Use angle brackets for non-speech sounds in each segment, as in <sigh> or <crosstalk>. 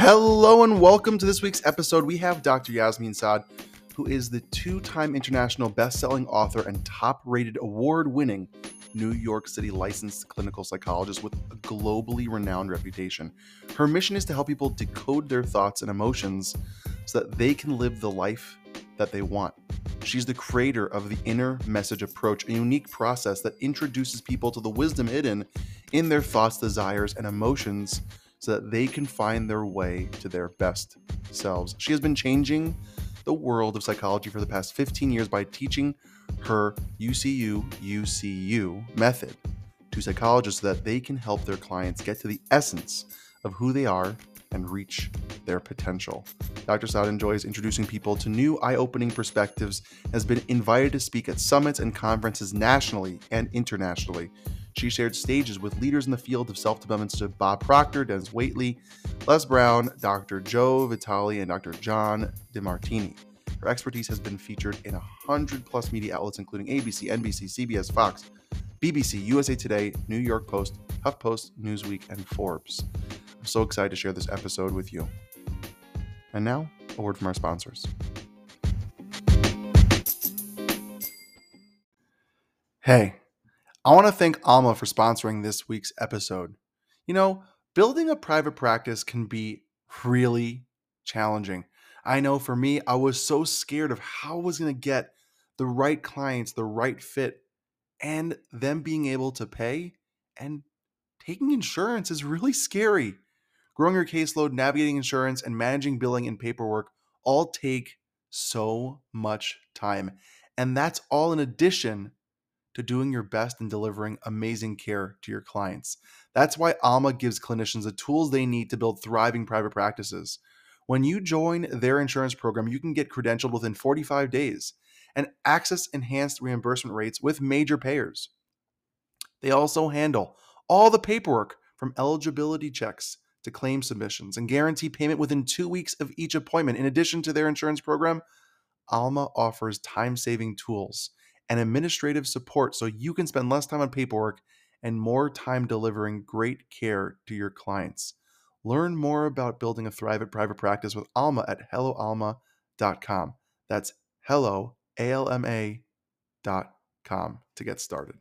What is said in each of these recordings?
Hello and welcome to this week's episode. We have Dr. Yasmine Saad, who is the two time international best selling author and top rated award winning New York City licensed clinical psychologist with a globally renowned reputation. Her mission is to help people decode their thoughts and emotions so that they can live the life that they want. She's the creator of the Inner Message Approach, a unique process that introduces people to the wisdom hidden in their thoughts, desires, and emotions so that they can find their way to their best selves. She has been changing the world of psychology for the past 15 years by teaching her UCU UCU method to psychologists so that they can help their clients get to the essence of who they are and reach their potential. Dr. Saad enjoys introducing people to new eye opening perspectives, has been invited to speak at summits and conferences nationally and internationally. She shared stages with leaders in the field of self development such as Bob Proctor, Dennis Waitley, Les Brown, Dr. Joe Vitale, and Dr. John DeMartini. Her expertise has been featured in 100 plus media outlets, including ABC, NBC, CBS, Fox, BBC, USA Today, New York Post, HuffPost, Newsweek, and Forbes. I'm so excited to share this episode with you. And now, a word from our sponsors. Hey, I want to thank Alma for sponsoring this week's episode. You know, building a private practice can be really challenging. I know for me, I was so scared of how I was going to get the right clients, the right fit, and them being able to pay. And taking insurance is really scary. Growing your caseload, navigating insurance, and managing billing and paperwork all take so much time. And that's all in addition to doing your best and delivering amazing care to your clients. That's why Alma gives clinicians the tools they need to build thriving private practices. When you join their insurance program, you can get credentialed within 45 days and access enhanced reimbursement rates with major payers. They also handle all the paperwork from eligibility checks to claim submissions and guarantee payment within two weeks of each appointment. In addition to their insurance program, Alma offers time saving tools and administrative support so you can spend less time on paperwork and more time delivering great care to your clients. Learn more about building a thriving private practice with Alma at helloalma.com. That's hello, A L M A dot com to get started.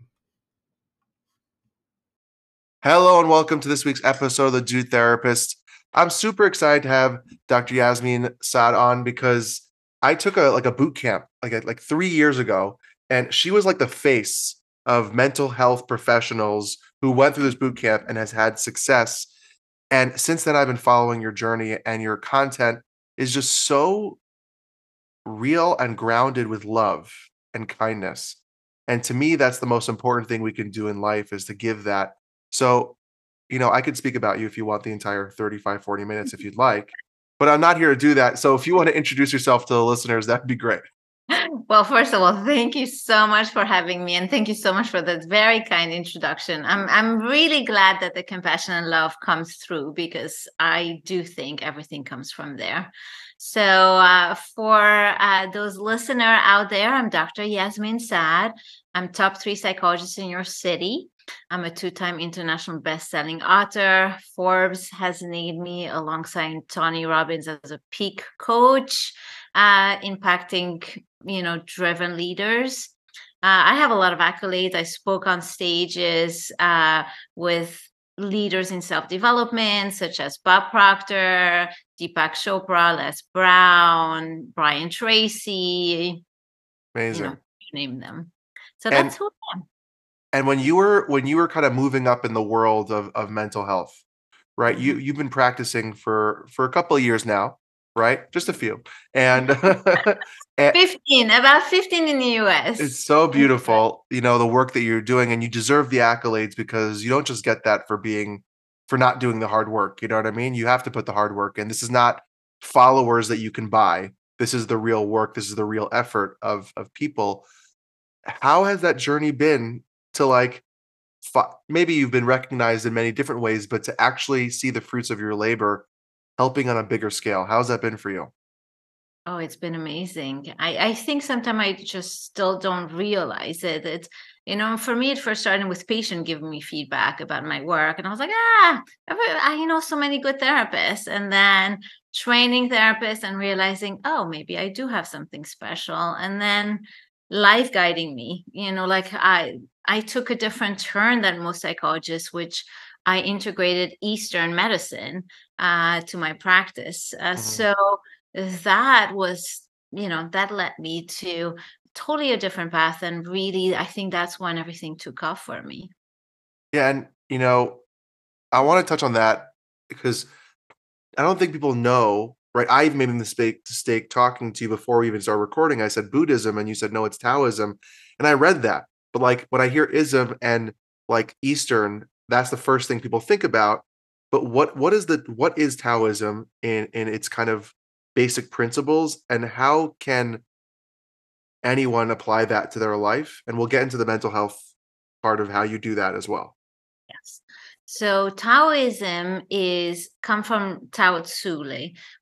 Hello and welcome to this week's episode of The Dude Therapist. I'm super excited to have Dr. Yasmine Saad on because I took a like a boot camp like like three years ago, and she was like the face of mental health professionals who went through this boot camp and has had success. And since then, I've been following your journey, and your content is just so real and grounded with love and kindness. And to me, that's the most important thing we can do in life is to give that. So, you know, I could speak about you if you want the entire 35, 40 minutes if you'd like, but I'm not here to do that. So if you want to introduce yourself to the listeners, that'd be great. Well, first of all, thank you so much for having me, and thank you so much for that very kind introduction. I'm I'm really glad that the compassion and love comes through because I do think everything comes from there. So, uh, for uh, those listener out there, I'm Dr. Yasmine Saad. I'm top three psychologist in your city. I'm a two-time international best-selling author. Forbes has named me alongside Tony Robbins as a peak coach, uh, impacting you know driven leaders. Uh, I have a lot of accolades. I spoke on stages uh, with leaders in self development, such as Bob Proctor, Deepak Chopra, Les Brown, Brian Tracy. Amazing. You know, name them. So and, that's who I am. And when you were when you were kind of moving up in the world of, of mental health, right? You mm-hmm. you've been practicing for for a couple of years now, right? Just a few. And, <laughs> and 15, about 15 in the US. It's so beautiful, you know, the work that you're doing and you deserve the accolades because you don't just get that for being for not doing the hard work, you know what I mean? You have to put the hard work in. This is not followers that you can buy. This is the real work. This is the real effort of of people. How has that journey been to like maybe you've been recognized in many different ways, but to actually see the fruits of your labor helping on a bigger scale. How's that been for you? Oh, it's been amazing. I, I think sometimes I just still don't realize it. It's you know, for me, it first started with patient giving me feedback about my work. And I was like, ah, I know so many good therapists. And then training therapists and realizing, oh, maybe I do have something special. And then life guiding me, you know, like I I took a different turn than most psychologists, which I integrated Eastern medicine uh, to my practice. Uh, mm-hmm. So that was, you know, that led me to totally a different path. And really, I think that's when everything took off for me. Yeah. And, you know, I want to touch on that because I don't think people know, right? I even made the mistake, mistake talking to you before we even started recording. I said Buddhism, and you said, no, it's Taoism. And I read that. But like when I hear ism and like Eastern, that's the first thing people think about. But what what is the what is Taoism in in its kind of basic principles, and how can anyone apply that to their life? And we'll get into the mental health part of how you do that as well. So Taoism is come from Lao Tzu,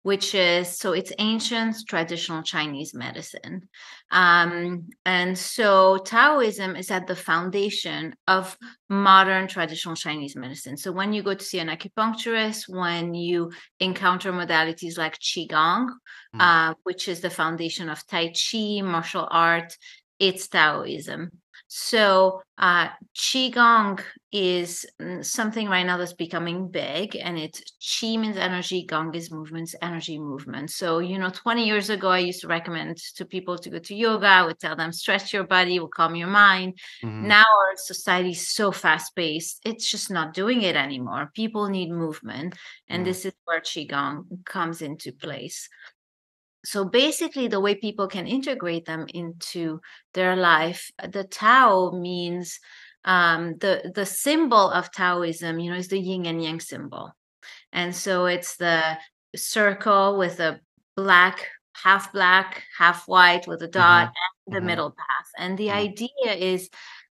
which is so it's ancient traditional Chinese medicine, um, and so Taoism is at the foundation of modern traditional Chinese medicine. So when you go to see an acupuncturist, when you encounter modalities like qigong, mm. uh, which is the foundation of Tai Chi, martial art, it's Taoism. So uh, qigong is mm, something right now that's becoming big, and it's qi means energy, gong is movements, energy movement. So you know, 20 years ago, I used to recommend to people to go to yoga. I would tell them stretch your body, will calm your mind. Mm-hmm. Now our society is so fast paced; it's just not doing it anymore. People need movement, and mm-hmm. this is where qigong comes into place so basically the way people can integrate them into their life the tao means um, the the symbol of taoism you know is the yin and yang symbol and so it's the circle with a black half black half white with a dot mm-hmm. and the mm-hmm. middle path and the mm-hmm. idea is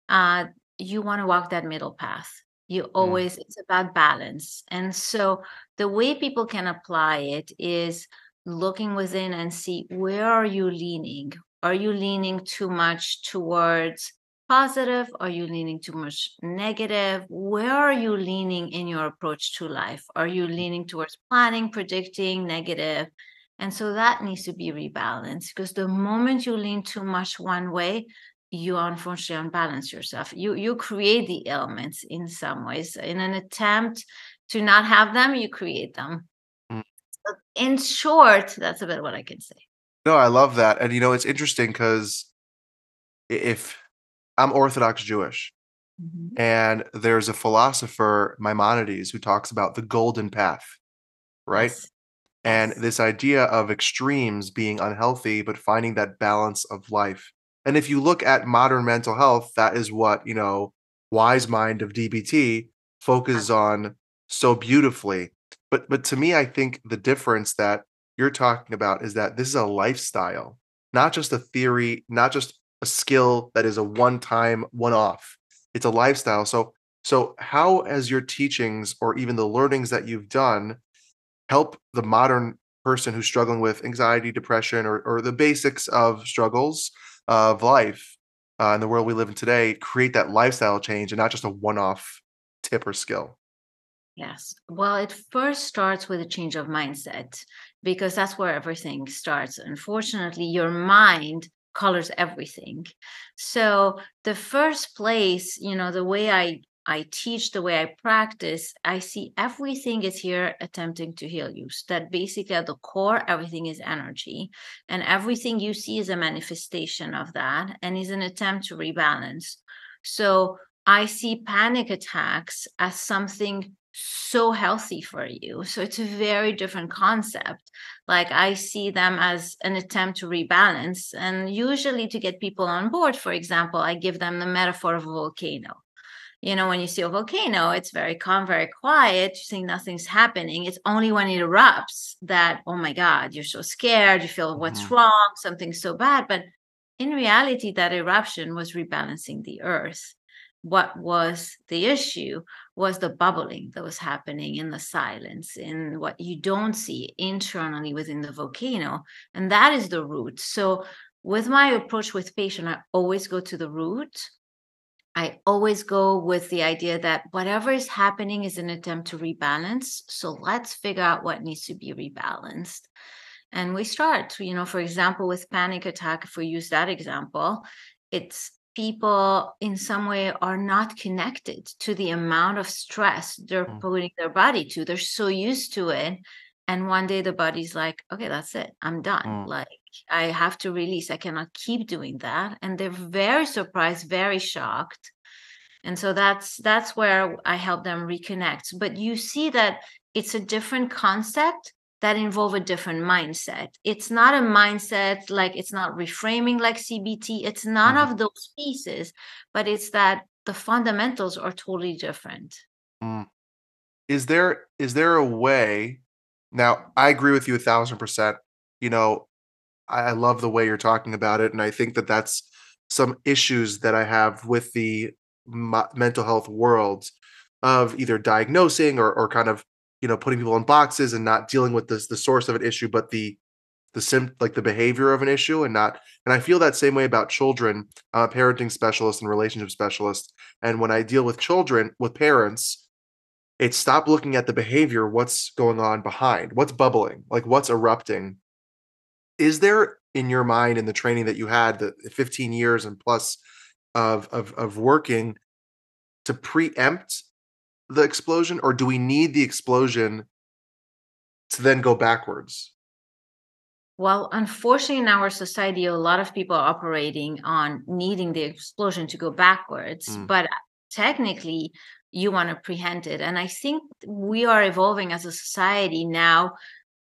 uh, you want to walk that middle path you mm. always it's about balance and so the way people can apply it is looking within and see where are you leaning? Are you leaning too much towards positive? Are you leaning too much negative? Where are you leaning in your approach to life? Are you mm. leaning towards planning predicting negative? And so that needs to be rebalanced because the moment you lean too much one way you unfortunately unbalance yourself. You you create the elements in some ways. In an attempt to not have them you create them in short, that's a about what I can say. No, I love that. And you know, it's interesting because if I'm Orthodox Jewish, mm-hmm. and there's a philosopher, Maimonides, who talks about the golden path, right? Yes. And this idea of extremes being unhealthy, but finding that balance of life. And if you look at modern mental health, that is what, you know, Wise Mind of DBT focuses on so beautifully but but to me, I think the difference that you're talking about is that this is a lifestyle, not just a theory, not just a skill that is a one-time, one-off. It's a lifestyle. So so how has your teachings or even the learnings that you've done help the modern person who's struggling with anxiety, depression, or or the basics of struggles of life uh, in the world we live in today create that lifestyle change and not just a one-off tip or skill? Yes. Well, it first starts with a change of mindset because that's where everything starts. Unfortunately, your mind colors everything. So, the first place, you know, the way I I teach, the way I practice, I see everything is here attempting to heal you. So that basically at the core, everything is energy. And everything you see is a manifestation of that and is an attempt to rebalance. So I see panic attacks as something so healthy for you. So it's a very different concept. Like I see them as an attempt to rebalance. And usually, to get people on board, for example, I give them the metaphor of a volcano. You know, when you see a volcano, it's very calm, very quiet. You think nothing's happening. It's only when it erupts that, oh my God, you're so scared. You feel what's mm-hmm. wrong, something's so bad. But in reality, that eruption was rebalancing the earth what was the issue was the bubbling that was happening in the silence in what you don't see internally within the volcano and that is the root so with my approach with patient i always go to the root I always go with the idea that whatever is happening is an attempt to rebalance. So let's figure out what needs to be rebalanced. And we start, you know, for example, with panic attack, if we use that example, it's people in some way are not connected to the amount of stress they're mm. putting their body to. They're so used to it. And one day the body's like, okay, that's it. I'm done. Mm. Like I have to release. I cannot keep doing that. And they're very surprised, very shocked. And so that's that's where I help them reconnect. But you see that it's a different concept that involve a different mindset. It's not a mindset like it's not reframing like CBT. It's none mm. of those pieces, but it's that the fundamentals are totally different. Mm. Is there is there a way? Now, I agree with you a thousand percent. You know, I love the way you're talking about it, and I think that that's some issues that I have with the mental health world of either diagnosing or or kind of you know putting people in boxes and not dealing with this the source of an issue, but the the sim like the behavior of an issue and not and I feel that same way about children. I'm a parenting specialist and relationship specialist, and when I deal with children with parents, it's stop looking at the behavior, what's going on behind, what's bubbling, like what's erupting is there in your mind in the training that you had the 15 years and plus of of of working to preempt the explosion or do we need the explosion to then go backwards? Well unfortunately in our society a lot of people are operating on needing the explosion to go backwards mm. but technically you want to preempt it. And i think we are evolving as a society now.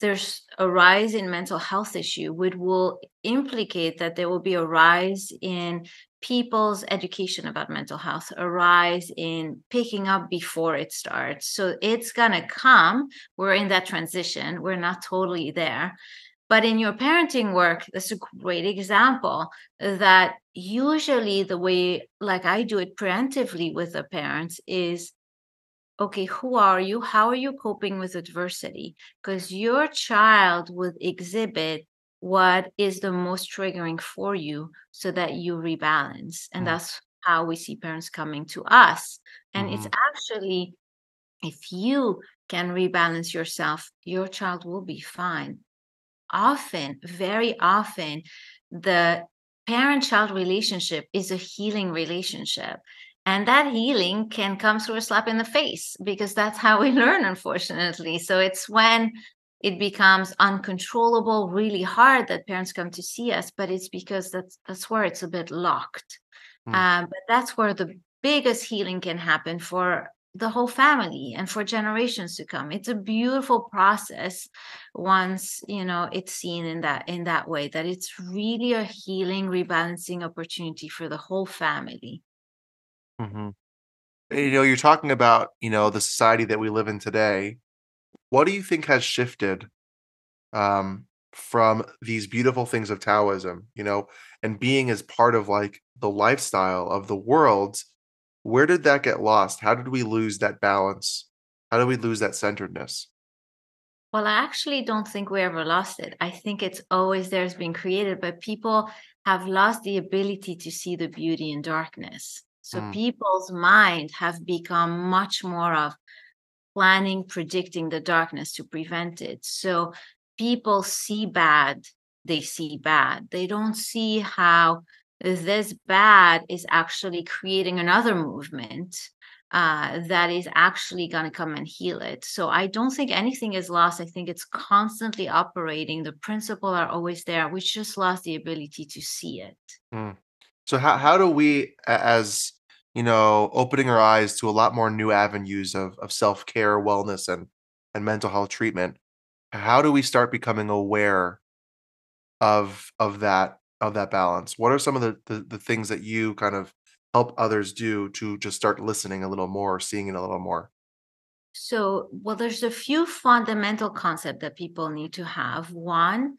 There's a rise in mental health issue which will implicate that there will be a rise in people's education about mental health arise in picking up before it starts so it's going to come we're in that transition we're not totally there but in your parenting work that's a great example that usually the way like i do it preemptively with the parents is okay, who are you? How are you coping with adversity? Because your child would exhibit what is the most triggering for you so that you rebalance. And mm that's how we see parents coming to us. And mm-hmm. it's actually, if you can rebalance yourself, your child will be fine. Often, very often, the parent child relationship is a healing relationship and that healing can come through a slap in the face because that's how we <laughs> learn unfortunately so it's when it becomes uncontrollable really hard that parents come to see us but it's because that's that's where it's a bit locked mm. um, but that's where the biggest healing can happen for the whole family and for generations to come it's a beautiful process once you know it's seen in that in that way that it's really a healing rebalancing opportunity for the whole family Mhm. You know, you're talking about, you know, the society that we live in today. What do you think has shifted um, from these beautiful things of Taoism, you know, and being as part of like the lifestyle of the world? Where did that get lost? How did we lose that balance? How did we lose that centeredness? Well, I actually don't think we ever lost it. I think it's always there, it's been created, but people have lost the ability to see the beauty in darkness. So mm. people's mind have become much more of planning, predicting the darkness to prevent it. So people see bad, they see bad. They don't see how this bad is actually creating another movement uh, that is actually going to come and heal it. So I don't think anything is lost. I think it's constantly operating. The principles are always there. We just lost the ability to see it. Mm. So how how do we as you know, opening our eyes to a lot more new avenues of of self-care, wellness, and and mental health treatment. How do we start becoming aware of of that of that balance? What are some of the the, the things that you kind of help others do to just start listening a little more, seeing it a little more? So, well, there's a few fundamental concepts that people need to have. One,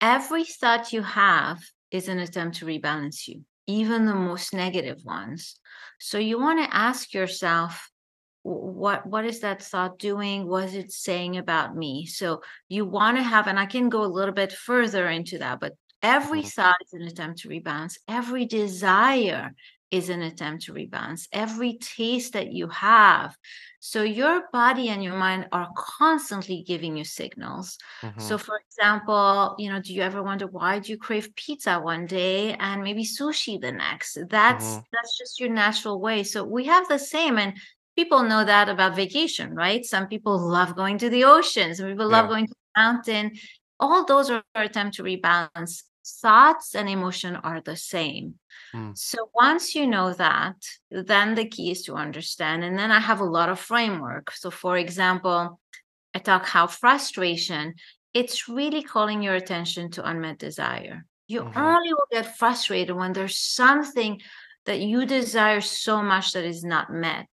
every thought you have is an attempt to rebalance you even the most negative ones. So you want to ask yourself, what what is that thought doing what is it saying about me so you want to have and i can go a little bit further into that but every mm-hmm. thought is an attempt to rebalance every desire is an attempt to rebalance. Every taste that you have. So your body and your mind are constantly giving you signals. Mm-hmm. So for example, you know, do you ever wonder why do you crave pizza one day and maybe sushi the next? That's mm-hmm. that's just your natural way. So we have the same and people know that about vacation, right? Some people love going to the ocean, some people love going to the mountain. All those are attempt to rebalance. Thoughts and emotion are the same. Mm. So once you know that, then the key is to understand. And then I have a lot of framework. So for example, I talk how frustration, it's really calling your attention to unmet desire. You mm-hmm. only will get frustrated when there's something that you desire so much that is not met.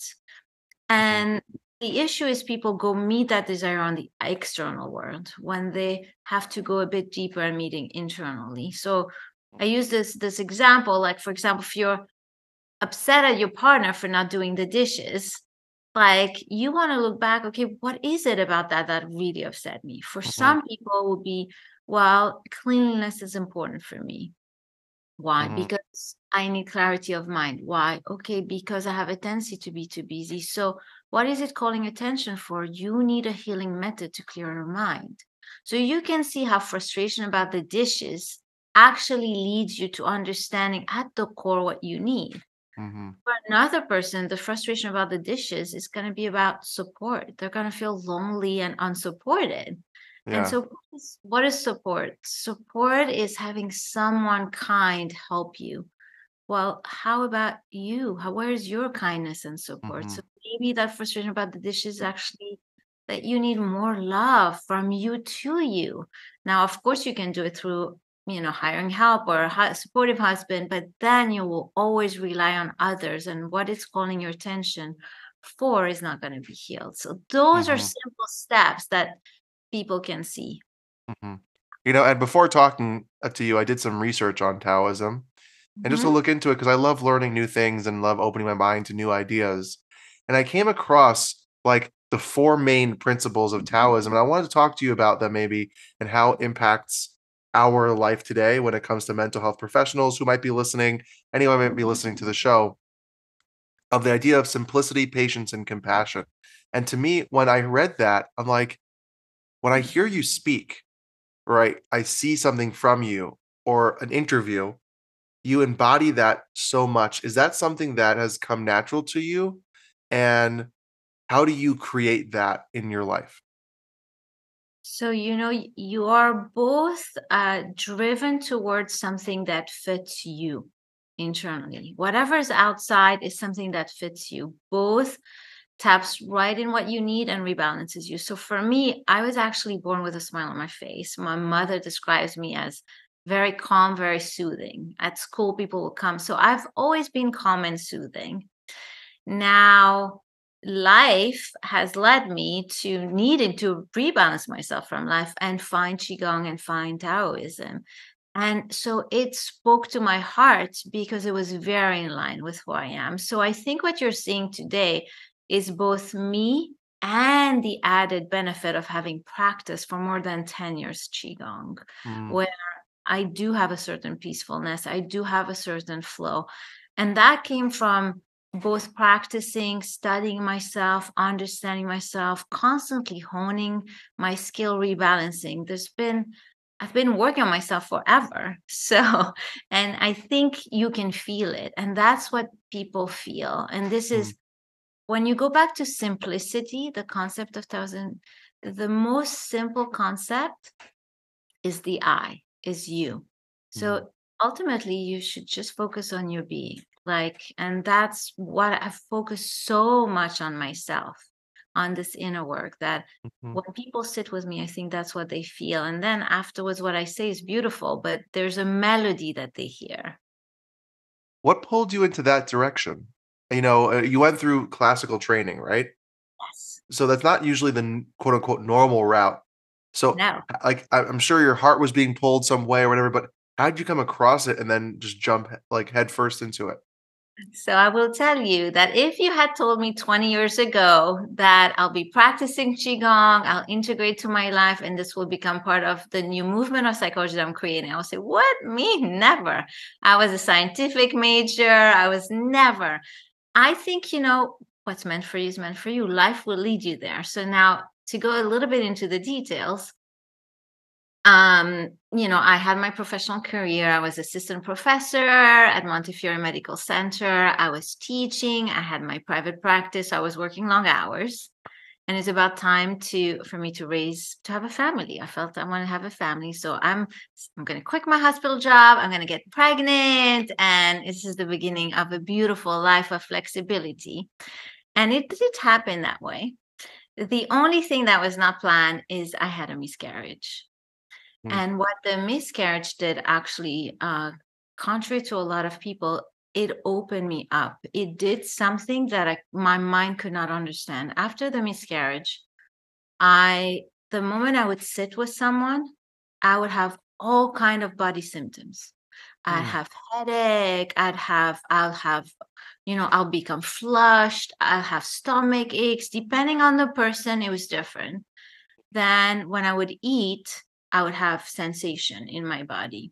Mm-hmm. And the issue is people go meet that desire on the external world when they have to go a bit deeper and meeting internally. So I use this this example, like for example, if you're upset at your partner for not doing the dishes, like you want to look back, okay, what is it about that that really upset me? For mm-hmm. some people, will be, well, cleanliness is important for me. Why? Mm-hmm. Because I need clarity of mind. Why? Okay, because I have a tendency to be too busy. So, what is it calling attention for? You need a healing method to clear your mind. So, you can see how frustration about the dishes actually leads you to understanding at the core what you need. Mm-hmm. For another person, the frustration about the dishes is going to be about support. They're going to feel lonely and unsupported. Yeah. And so, what is, what is support? Support is having someone kind help you. Well, how about you? How where is your kindness and support? Mm-hmm. So maybe that frustration about the dishes actually that you need more love from you to you. Now, of course, you can do it through you know hiring help or a supportive husband but then you will always rely on others and what is calling your attention for is not going to be healed so those mm-hmm. are simple steps that people can see mm-hmm. you know and before talking uh, to you i did some research on taoism and just to mm-hmm. look into it because i love learning new things and love opening my mind to new ideas and i came across like the four main principles of taoism and i wanted to talk to you about them maybe and how it impacts our life today when it comes to mental health professionals who might be listening, anyone might be listening to the show, of the idea of simplicity, patience, and compassion. And to me, when I read that, I'm like, when I hear you speak, right, I see something from you or an interview, you embody that so much. Is that something that has come natural to you? And how do you create that in your life? So, you know, you are both uh, driven towards something that fits you internally. Whatever is outside is something that fits you. Both taps right in what you need and rebalances you. So, for me, I was actually born with a smile on my face. My mother describes me as very calm, very soothing. At school, people will come. So, I've always been calm and soothing. Now, life has led me to needing to rebalance myself from life and find qigong and find taoism. And so it spoke to my heart because it was very in line with who i am. So i think what you're seeing today is both me and the added benefit of having practiced for more than 10 years qigong mm. where i do have a certain peacefulness i do have a certain flow. And that came from both practicing, studying myself, understanding myself, constantly honing my skill, rebalancing. There's been, I've been working on myself forever. <laughs> So, and I think you can feel it. And that's what people feel. And this is mm. when you go back to simplicity, the concept of thousand, the most simple concept is the I, is you. So mm. ultimately, you should just focus on your being like and that's what i focus so much on myself on this inner work that mm-hmm. when people sit with me i think that's what they feel and then afterwards what i say is beautiful but there's a melody that they hear. What pulled you into that direction? You know uh, you went through classical training right? Yes. So that's not usually the quote unquote normal route. So no. like i'm sure your heart was being pulled some way or whatever but how did you come across it and then just jump like headfirst into it So I will tell you that if you had told me 20 years ago that I'll be practicing Qigong, I'll integrate to my life, and this will become part of the new movement of psychology that I'm creating, I would say, What? Me? Never. I was a scientific major. I was never. I think, you know, what's meant for you is meant for you. Life will lead you there. So now to go a little bit into the details, um, you know, I had my professional career. I was assistant professor at Montefiore Medical Center. I was teaching. I had my private practice. I was working long hours. And it's about time to for me to raise to have a family. I felt I want to have a family. So I'm I'm gonna quit my hospital job. I'm gonna get pregnant. And this is the beginning of a beautiful life of flexibility. And it did happen that way. The only thing that was not planned is I had a miscarriage. Mm. And what the miscarriage did actually, uh, contrary to a lot of people, it opened me up. It did something that I, my mind could not understand. After the miscarriage, I the moment I would sit with someone, I would have all kind of body symptoms. I'd mm. have headache. I'd have I'll have you know I'll become flushed. I'll have stomach aches. Depending on the person, it was different. Then when I would eat, I would have sensation in my body.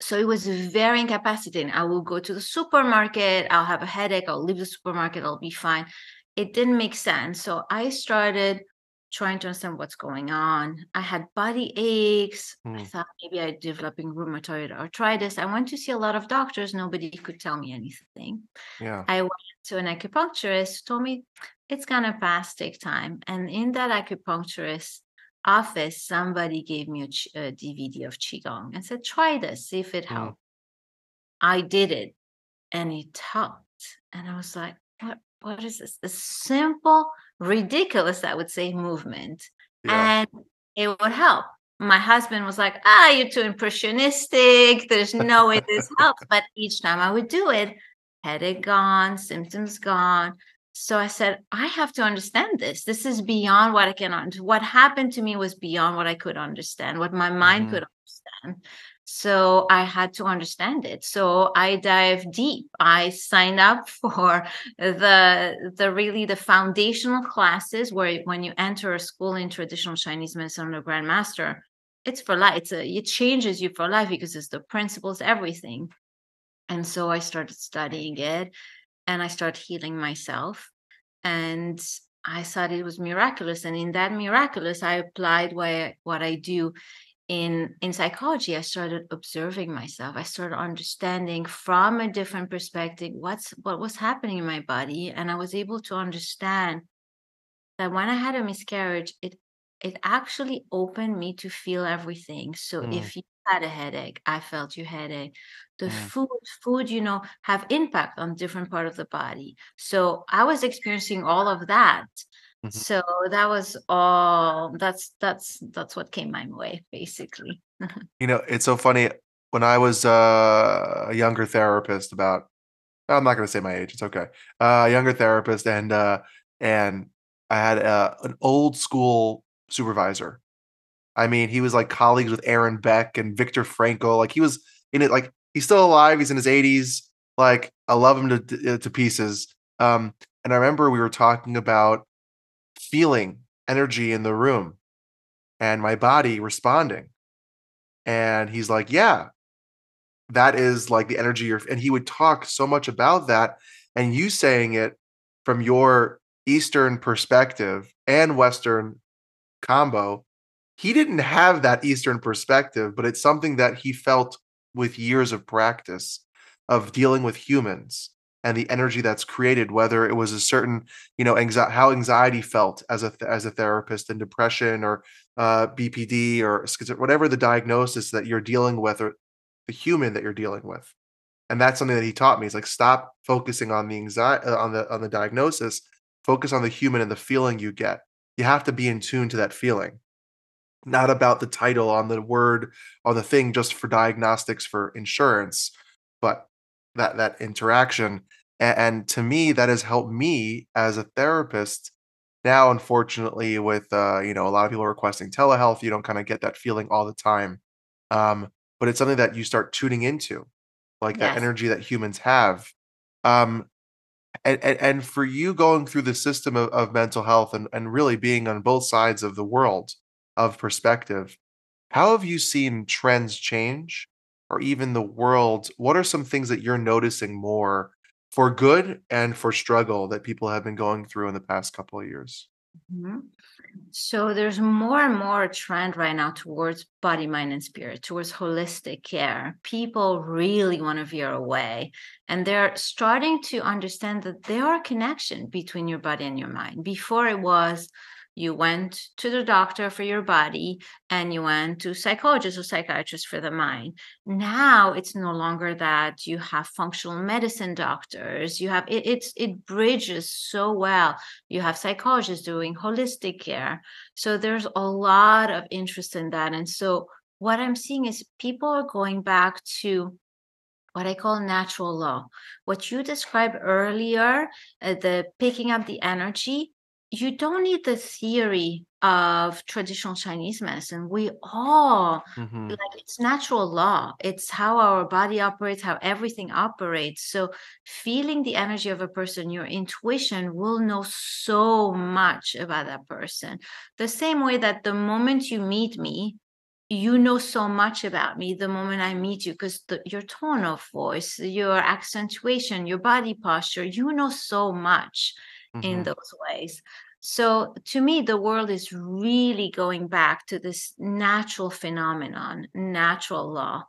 So it was very incapacitating. I will go to the supermarket, I'll have a headache, I'll leave the supermarket, I'll be fine. It didn't make sense. So I started trying to understand what's going on. I had body aches. Mm. I thought maybe I developing rheumatoid arthritis. I went to see a lot of doctors. Nobody could tell me anything. Yeah. I went to an acupuncturist, told me it's gonna pass, take time. And in that acupuncturist, office, somebody gave me a, ch- a DVD of Qigong and said, try this, see if it helped. Mm. I did it and it helped. And I was like, what, what is this? A simple, ridiculous, I would say, movement. Yeah. And it would help. My husband was like, ah, you're too impressionistic. There's <laughs> no way this helps. But each time I would do it, headache gone, symptoms gone. So I said, I have to understand this. This is beyond what I can understand. What happened to me was beyond what I could understand, what my mind mm-hmm. could understand. So I had to understand it. So I dive deep. I signed up <laughs> for the the really the foundational classes where when you enter a school in traditional Chinese medicine under Grandmaster, it's for life. It's a, it changes you for life because it's the principles, everything. And so I started studying it and I started healing myself. And I thought it was miraculous. And in that miraculous, I applied what, what I do in in psychology. I started observing myself. I started understanding from a different perspective what's what was happening in my body. And I was able to understand that when I had a miscarriage, it it actually opened me to feel everything. So mm. if you had a headache, I felt your headache. The mm. food, food, you know, have impact on different part of the body. So I was experiencing all of that. Mm-hmm. So that was all. That's that's that's what came my way, basically. <laughs> you know, it's so funny. When I was uh, a younger therapist, about I'm not going to say my age. It's okay. Uh, younger therapist, and uh, and I had uh, an old school supervisor. I mean, he was like colleagues with Aaron Beck and Viktor Frankl. Like he was in it. Like he's still alive. He's in his 80s. Like I love him to uh, to pieces. Um, and I remember we were talking about feeling energy in the room and my body responding. And he's like, "Yeah, that is like the energy you're." And he would talk so much about that, and you saying it from your Eastern perspective and Western combo, he didn't have that Eastern perspective, but it's something that he felt with years of practice of dealing with humans and the energy that's created whether it was a certain you know anxiety how anxiety felt as a as a therapist and depression or uh, bpd or whatever the diagnosis that you're dealing with or the human that you're dealing with. And that's something that he taught me he's like stop focusing on the anxiety uh, on the on the diagnosis focus on the human and the feeling you get you have to be in tune to that feeling. Not about the title on the word on the thing just for diagnostics for insurance but that that interaction and, and to me that has helped me as a therapist. Now unfortunately with uh, you know a lot of people requesting telehealth you don't kind of get that feeling all the time um, but it's something that you start tuning into like yes. that energy that humans have. Um, and, and, and for you going through the system of, of mental health and, and really being on both sides of the world of perspective, how have you seen trends change or even the world? What are some things that you're noticing more for good and for struggle that people have been going through in the past couple of years? Mm-hmm. So there's more and more trend right now towards body, mind, and spirit, towards holistic care. People really want to veer away. And they're starting to understand that there are connection between your body and your mind. Before it was you went to the doctor for your body and you went to psychologist or psychiatrist for the mind. Now it's no longer that you have functional medicine doctors. You have it, it's it bridges so well. You have psychologists doing holistic care. So there's a lot of interest in that. And so what i'm seeing is people are going back to what I call natural law. What you described earlier, uh, the picking up the energy, you don't need the theory of traditional Chinese medicine. We all mm-hmm. like it's natural law. It's how our body operates, how everything operates. So feeling the energy of a person, your intuition will know so much about that person. The same way that the moment you meet me, you know so much about me the moment I meet you because your tone of voice, your accentuation, your body posture, you know so much mm-hmm. in those ways. So to me, the world is really going back to this natural phenomenon, natural law.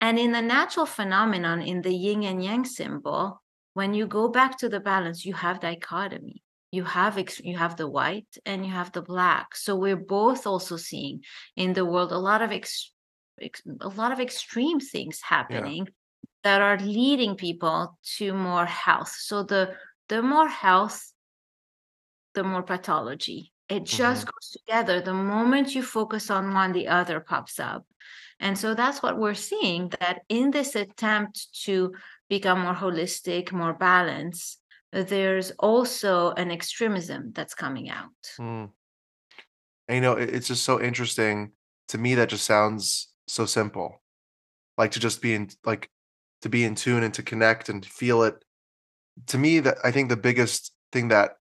And in the natural phenomenon, in the yin and yang symbol, when you go back to the balance, you have dichotomy. You have ex- you have the white and you have the black. So we're both also seeing in the world a lot of ex- ex- a lot of extreme things happening yeah. that are leading people to more health. So the the more health the more pathology. It just mm-hmm. goes together. The moment you focus on one, the other pops up. And so that's what we're seeing that in this attempt to become more holistic, more balanced, there's also an extremism that's coming out. Mm. And, you know, it's just so interesting to me that just sounds so simple. Like to just be in like to be in tune and to connect and feel it. To me, that I think the biggest thing that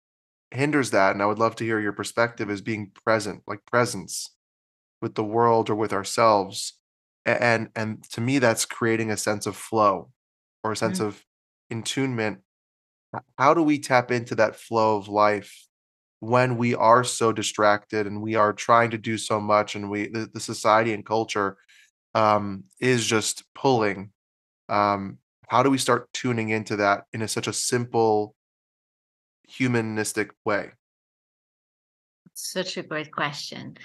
hinders that and i would love to hear your perspective as being present like presence with the world or with ourselves and and to me that's creating a sense of flow or a sense mm-hmm. of attunement how do we tap into that flow of life when we are so distracted and we are trying to do so much and we the, the society and culture um, is just pulling um, how do we start tuning into that in a, such a simple humanistic way? Such a great question.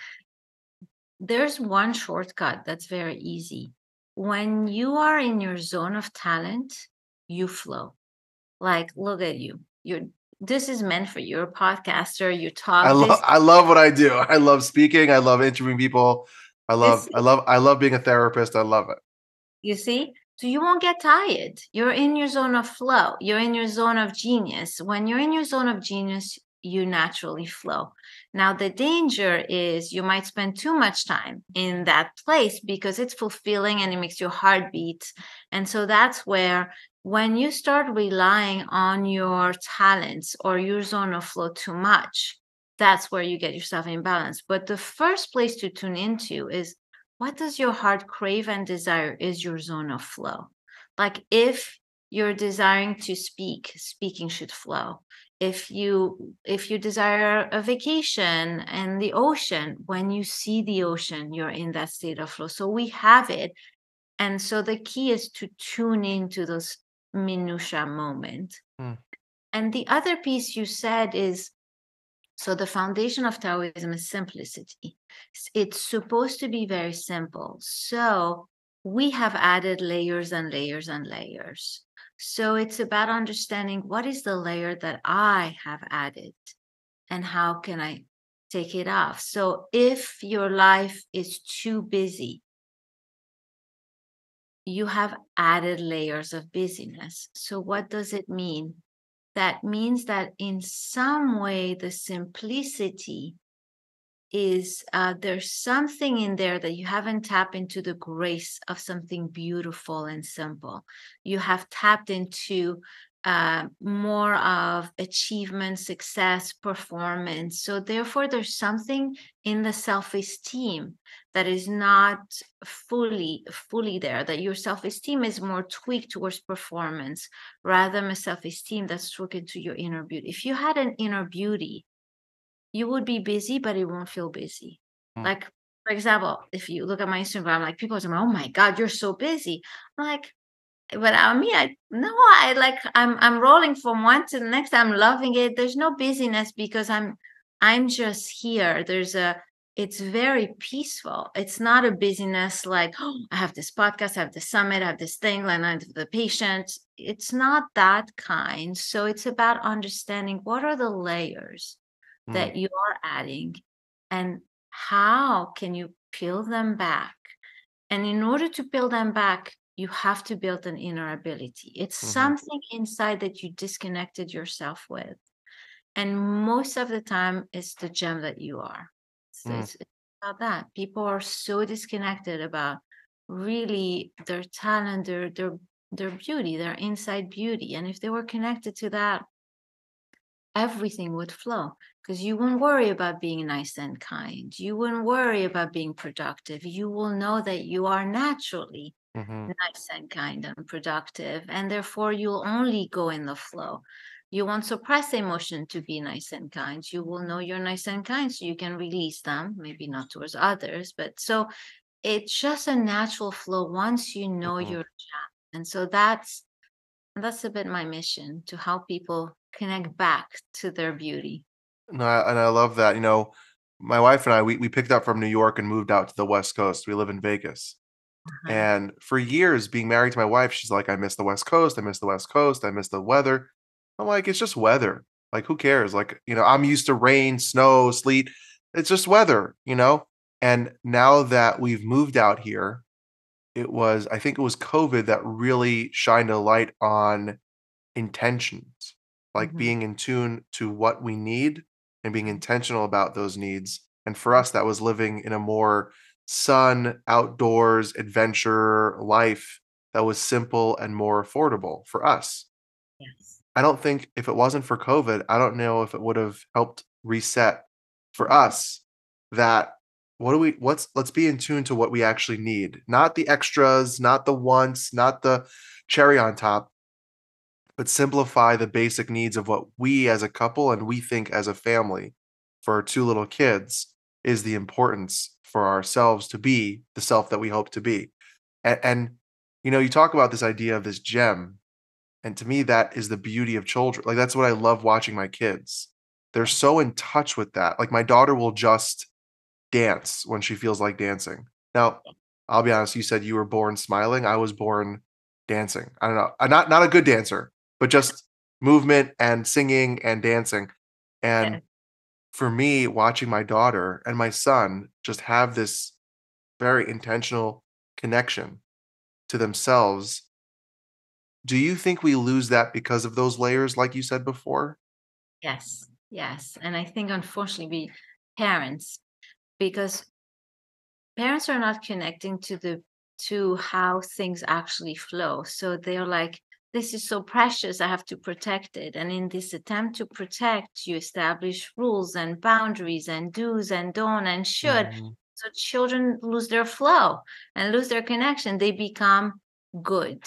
There's one shortcut that's very easy. When you are in your zone of talent, you flow. Like, look at you. You're this is meant for you. You're a podcaster. You talk. I love. I love what I do. I love speaking. I love interviewing people. I love. I love. I love being a therapist. I love it. You see, so you won't get tired. You're in your zone of flow. You're in your zone of genius. When you're in your zone of genius, you naturally flow. Now, the danger is you might spend too much time in that place because it's fulfilling and it makes your heart beat. And so that's where, when you start relying on your talents or your zone of flow too much, that's where you get yourself in balance. But the first place to tune into is what does your heart crave and desire is your zone of flow. Like if you're desiring to speak speaking should flow. If you if you desire a vacation and the ocean when you see the ocean you're in that state of flow. So we have it. And so the key is to tune into those minutia moment. Mm. and the other piece you said is so the foundation of Taoism is simplicity. It's supposed to be very simple. So we have added layers and layers and layers. So it's about understanding what is the layer that I have added and how can I take it off. So if your life is too busy, you have added layers of busyness. So what does it mean? That means that in some way the simplicity is uh, there's something in there that you haven't tapped into the grace of something beautiful and simple. You have tapped into uh, more of achievement, success, performance. So, therefore, there's something in the self esteem that is not fully fully there that your self-esteem is more tweaked towards performance rather than a self-esteem that's tweaked to your inner beauty if you had an inner beauty you would be busy but it won't feel busy mm. like for example if you look at my instagram like people are say oh my god you're so busy I'm like but I mean, I no, I like I'm I'm rolling from one to the next. I'm loving it. There's no busyness because I'm I'm just here. There's a it's very peaceful. It's not a busyness like, oh, I have this podcast, I have this summit, I have this thing, and I have the patient. It's not that kind. So it's about understanding what are the layers mm. that you are adding and how can you peel them back. And in order to peel them back, you have to build an inner ability. It's mm-hmm. something inside that you disconnected yourself with. And most of the time, it's the gem that you are. So mm. it's, it's about that. People are so disconnected about really their talent, their their their beauty, their inside beauty. And if they were connected to that, everything would flow because you wouldn't worry about being nice and kind. You wouldn't worry about being productive. You will know that you are naturally mm-hmm. nice and kind and productive and therefore you'll only go in the flow you won't suppress emotion to be nice and kind you will know you're nice and kind so you can release them maybe not towards others but so it's just a natural flow once you know mm-hmm. your job and so that's that's a bit my mission to help people connect back to their beauty no, and i love that you know my wife and i we, we picked up from new york and moved out to the west coast we live in vegas uh-huh. And for years, being married to my wife, she's like, I miss the West Coast. I miss the West Coast. I miss the weather. I'm like, it's just weather. Like, who cares? Like, you know, I'm used to rain, snow, sleet. It's just weather, you know? And now that we've moved out here, it was, I think it was COVID that really shined a light on intentions, like mm-hmm. being in tune to what we need and being intentional about those needs. And for us, that was living in a more sun, outdoors, adventure life that was simple and more affordable for us. Yes. I don't think if it wasn't for COVID, I don't know if it would have helped reset for mm-hmm. us that what do we what's let's be in tune to what we actually need not the extras not the wants not the cherry on top but simplify the basic needs of what we as a couple and we think as a family for our two little kids is the importance for ourselves to be the self that we hope to be. And, and, you know, you talk about this idea of this gem, and to me, that is the beauty of children. Like that's what I love watching my kids. They're so in touch with that. Like my daughter will just dance when she feels like dancing. Now, I'll be honest. You said you were born smiling. I was born dancing. I don't know. I'm not not a good dancer, but <laughs> just movement and singing and dancing. And <laughs> for me, watching my daughter and my son just have this very intentional connection to themselves. Do you think we lose that because of those layers, like you said before? Yes, yes. And I think, unfortunately, we parents, because parents are not connecting to the to how things actually flow. So they're like, this is so precious i have to protect it and in this attempt to protect you establish rules and boundaries and do's and don't and should mm-hmm. so children lose their flow and lose their connection they become good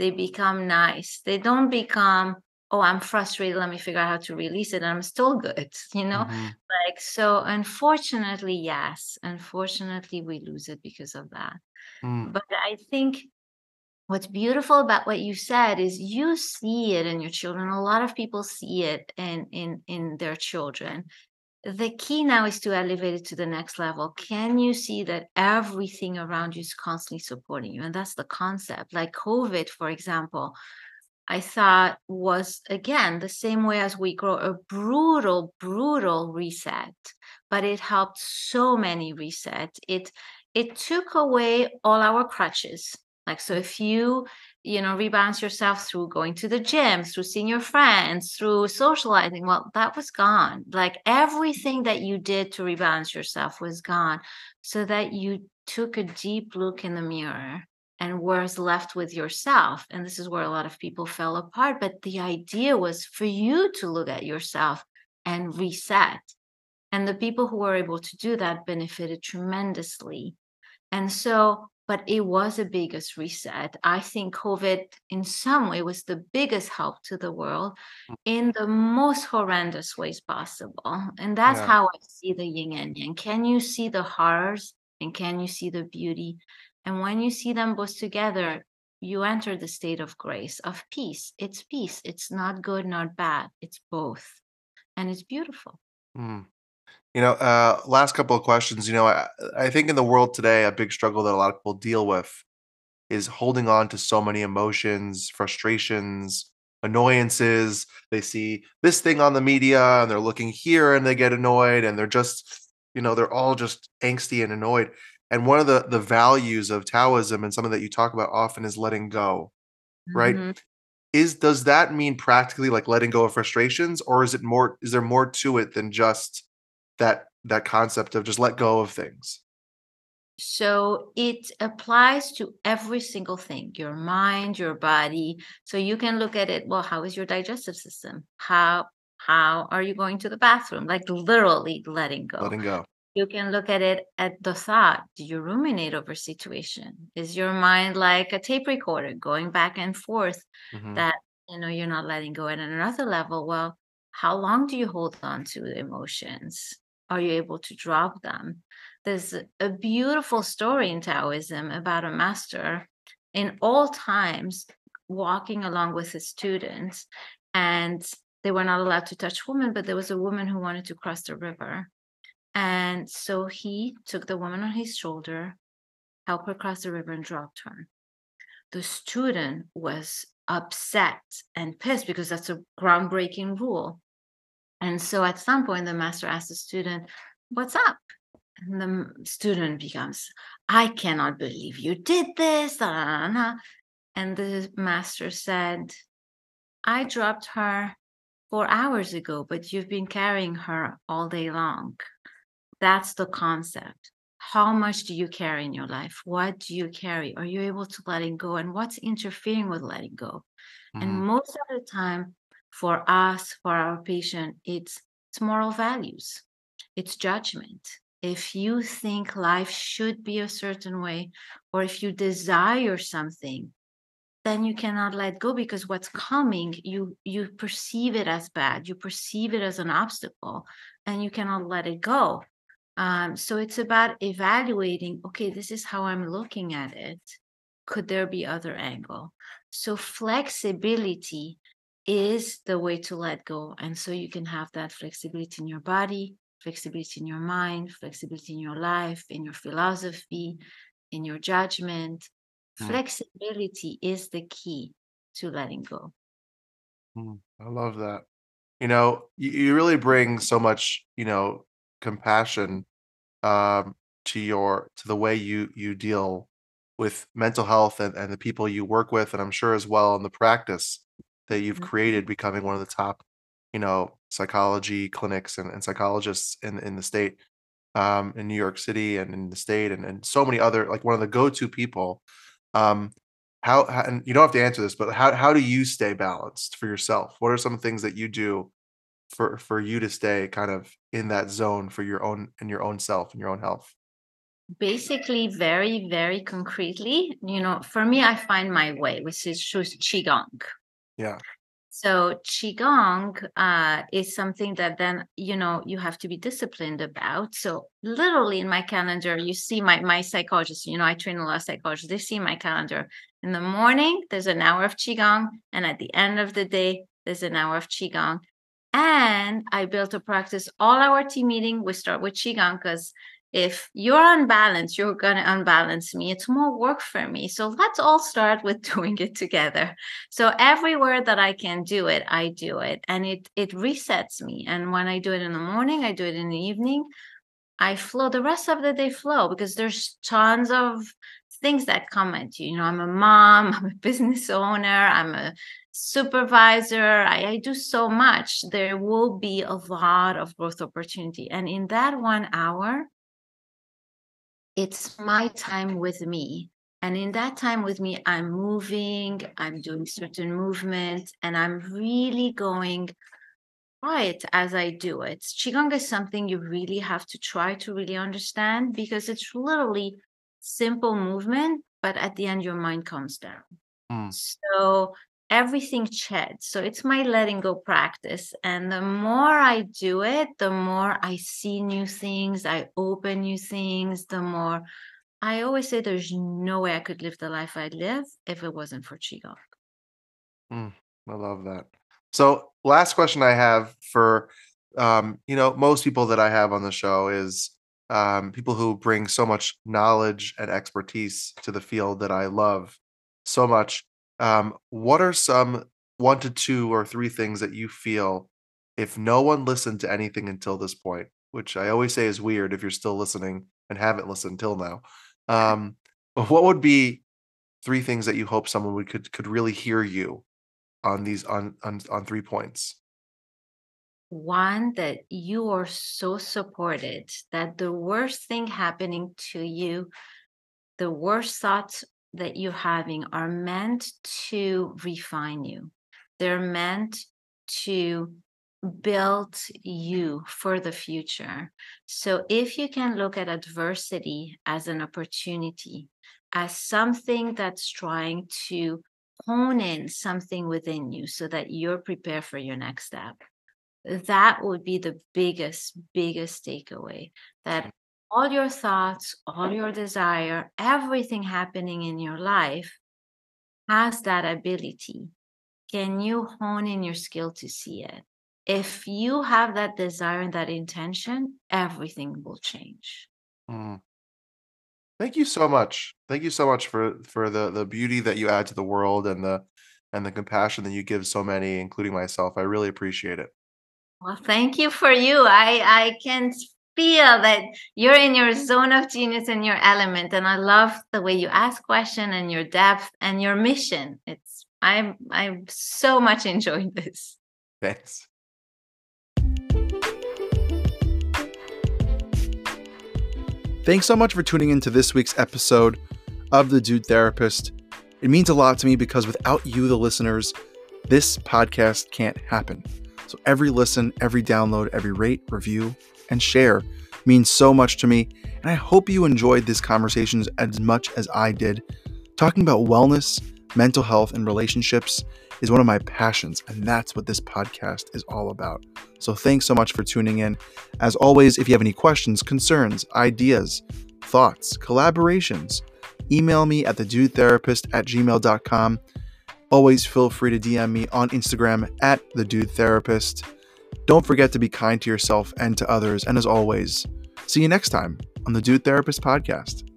they become nice. They don't become oh i'm frustrated let me figure out how to release it and i'm still good <laughs> you know? Mm-hmm. like so unfortunately yes unfortunately we lose it because of that. Mm. but i think what's beautiful about what you said is you see it in your children. A lot of people see it in in in their children the key now is to elevate it to the next level. Can you see that everything around you is constantly supporting you? And that's the concept. Like covid for example i thought was again the same way as we grow a brutal brutal reset but it helped so many reset. It it took away all our crutches. Like, so if you, you know, rebalance yourself through going to the gym, through seeing your friends, through socializing, well, that was gone. Like everything that you did to rebalance yourself was gone so that you took a deep look in the mirror and was left with yourself. And this is where a lot of people fell apart. But the idea was for you to look at yourself and reset. And the people who were able to do that benefited tremendously. And so, but it was a biggest reset. I think COVID, in some way, was the biggest help to the world mm. in the most horrendous ways possible. And that's yeah. how I see the yin and yang. Can you see the horrors and can you see the beauty? And when you see them both together, you enter the state of grace, of peace. It's peace. It's not good, not bad. It's both. And it's beautiful. Mm. You know, uh, last couple of questions. You know, I, I think in the world today, a big struggle that a lot of people deal with is holding on to so many emotions, frustrations, annoyances. They see this thing on the media and they're looking here and they get annoyed and they're just, you know, they're all just angsty and annoyed. And one of the the values of Taoism and something that you talk about often is letting go, right? Mm-hmm. Is does that mean practically like letting go of frustrations, or is it more? Is there more to it than just that that concept of just let go of things? So it applies to every single thing your mind, your body. So you can look at it well, how is your digestive system? How how are you going to the bathroom? Like literally letting go. Letting go you can look at it at the thought do you ruminate over situation is your mind like a tape recorder going back and forth mm-hmm. that you know you're not letting go at another level well how long do you hold on to the emotions are you able to drop them there's a beautiful story in taoism about a master in all times walking along with his students and they were not allowed to touch women but there was a woman who wanted to cross the river and so he took the woman on his shoulder, helped her cross the river, and dropped her. The student was upset and pissed because that's a groundbreaking rule. And so at some point, the master asks the student, What's up? And the student becomes, I cannot believe you did this. And the master said, I dropped her four hours ago, but you've been carrying her all day long. That's the concept. How much do you carry in your life? What do you carry? Are you able to letting go? And what's interfering with letting go? Mm-hmm. And most of the time, for us, for our patient, it's, it's moral values, it's judgment. If you think life should be a certain way, or if you desire something, then you cannot let go because what's coming you you perceive it as bad you perceive it as an obstacle and you cannot let it go um, so it's about evaluating okay, this is how I'm looking at it. Could there be other angle? So flexibility is the way to let go. And so you can have that flexibility in your body, flexibility in your mind, flexibility in your life, in your philosophy, in your judgment. Mm. Flexibility is the key to letting go. Mm, I love that. You know, you, you really bring so much, you know, compassion um, to your to the way you you deal with mental health and, and the people you work with and i'm sure as well in the practice that you've mm-hmm. created becoming one of the top you know psychology clinics and, and psychologists in in the state um, in new york city and in the state and, and so many other like one of the go-to people um, how, how and you don't have to answer this but how, how do you stay balanced for yourself? What are some things that you do for for you to stay kind of in that zone for your own and your own self and your own health? Basically very very concretely you know for me i find my way which is qigong yeah. So qigong uh, is something that then you know you have to be disciplined about. So literally in my calendar you see my my psychologist you know i train a lot of psychologists they see my calendar. In the morning there's an hour of qigong and at the end of the day there's an hour of qigong. And I built a practice. All our team meeting, we start with Qigong because if you're unbalanced, you're going to unbalance me. It's more work for me. So let's all start with <laughs> doing it together. So everywhere that I can do it, I do it. And it it resets me. And when I do it in the morning, I do it in the evening. I flow the rest of the day flow because there's tons of things that come at you. You know, I'm a mom, <laughs> I'm a business owner, I'm a supervisor. I, I do so much. There will be a lot of growth opportunity. And in that one hour, it's my time with me. And in that time with me, I'm moving, I'm doing certain movements, and I'm really going quiet as I do it. Qigong is something you really have to try to really understand because it's literally simple movement, but at the end, your mind comes down. Mm. So everything sheds. So it's my letting go practice. And the more I do it, the more I see new things, I open new things, the more I always say there's no way I could live the life I live if it wasn't for Qigong. Mm, I love that. So, last question I have for um, you know most people that I have on the show is um, people who bring so much knowledge and expertise to the field that I love so much. Um, what are some one to two or three things that you feel if no one listened to anything until this point, which I always say is weird if you're still listening and haven't listened till now. Um, what would be three things that you hope someone would could could really hear you on these on on on three points? One that you are so supported that the worst thing happening to you, the worst thoughts that you're having are meant to refine you. They're meant to build you for the future. So if you can look at adversity as an opportunity, as something that's trying to hone in something within you so that you're prepared for your next step, that would be the biggest, biggest takeaway that all your thoughts, all your desire, everything happening in your life has that ability. Can you hone in your skill to see it? If you have that desire and that intention, everything will change. Mm. Thank you so much. Thank you so much for for the the beauty that you add to the world and the and the compassion that you give so many, including myself. I really appreciate it. Well, thank you for you. I I can feel that you're in your zone of genius and your element and i love the way you ask question and your depth and your mission. It's i'm i'm so much enjoying <laughs> this. Thanks. Thanks so much for tuning into this week's episode of the dude therapist. It means a lot to me because without you the listeners this podcast can't happen. So every listen every download every rate review and share means so much to me, and I hope you enjoyed these conversations as much as I did. Talking about wellness, mental health, and relationships is one of my passions, and that's what this podcast is all about. So thanks so much for tuning in. As always, if you have any questions, concerns, ideas, thoughts, collaborations, email me at thedudetherapist at gmail.com. Always feel free to DM me on Instagram at thedudetherapist. Don't forget to be kind to yourself and to others. And as always, see you next time on the Dude Therapist Podcast.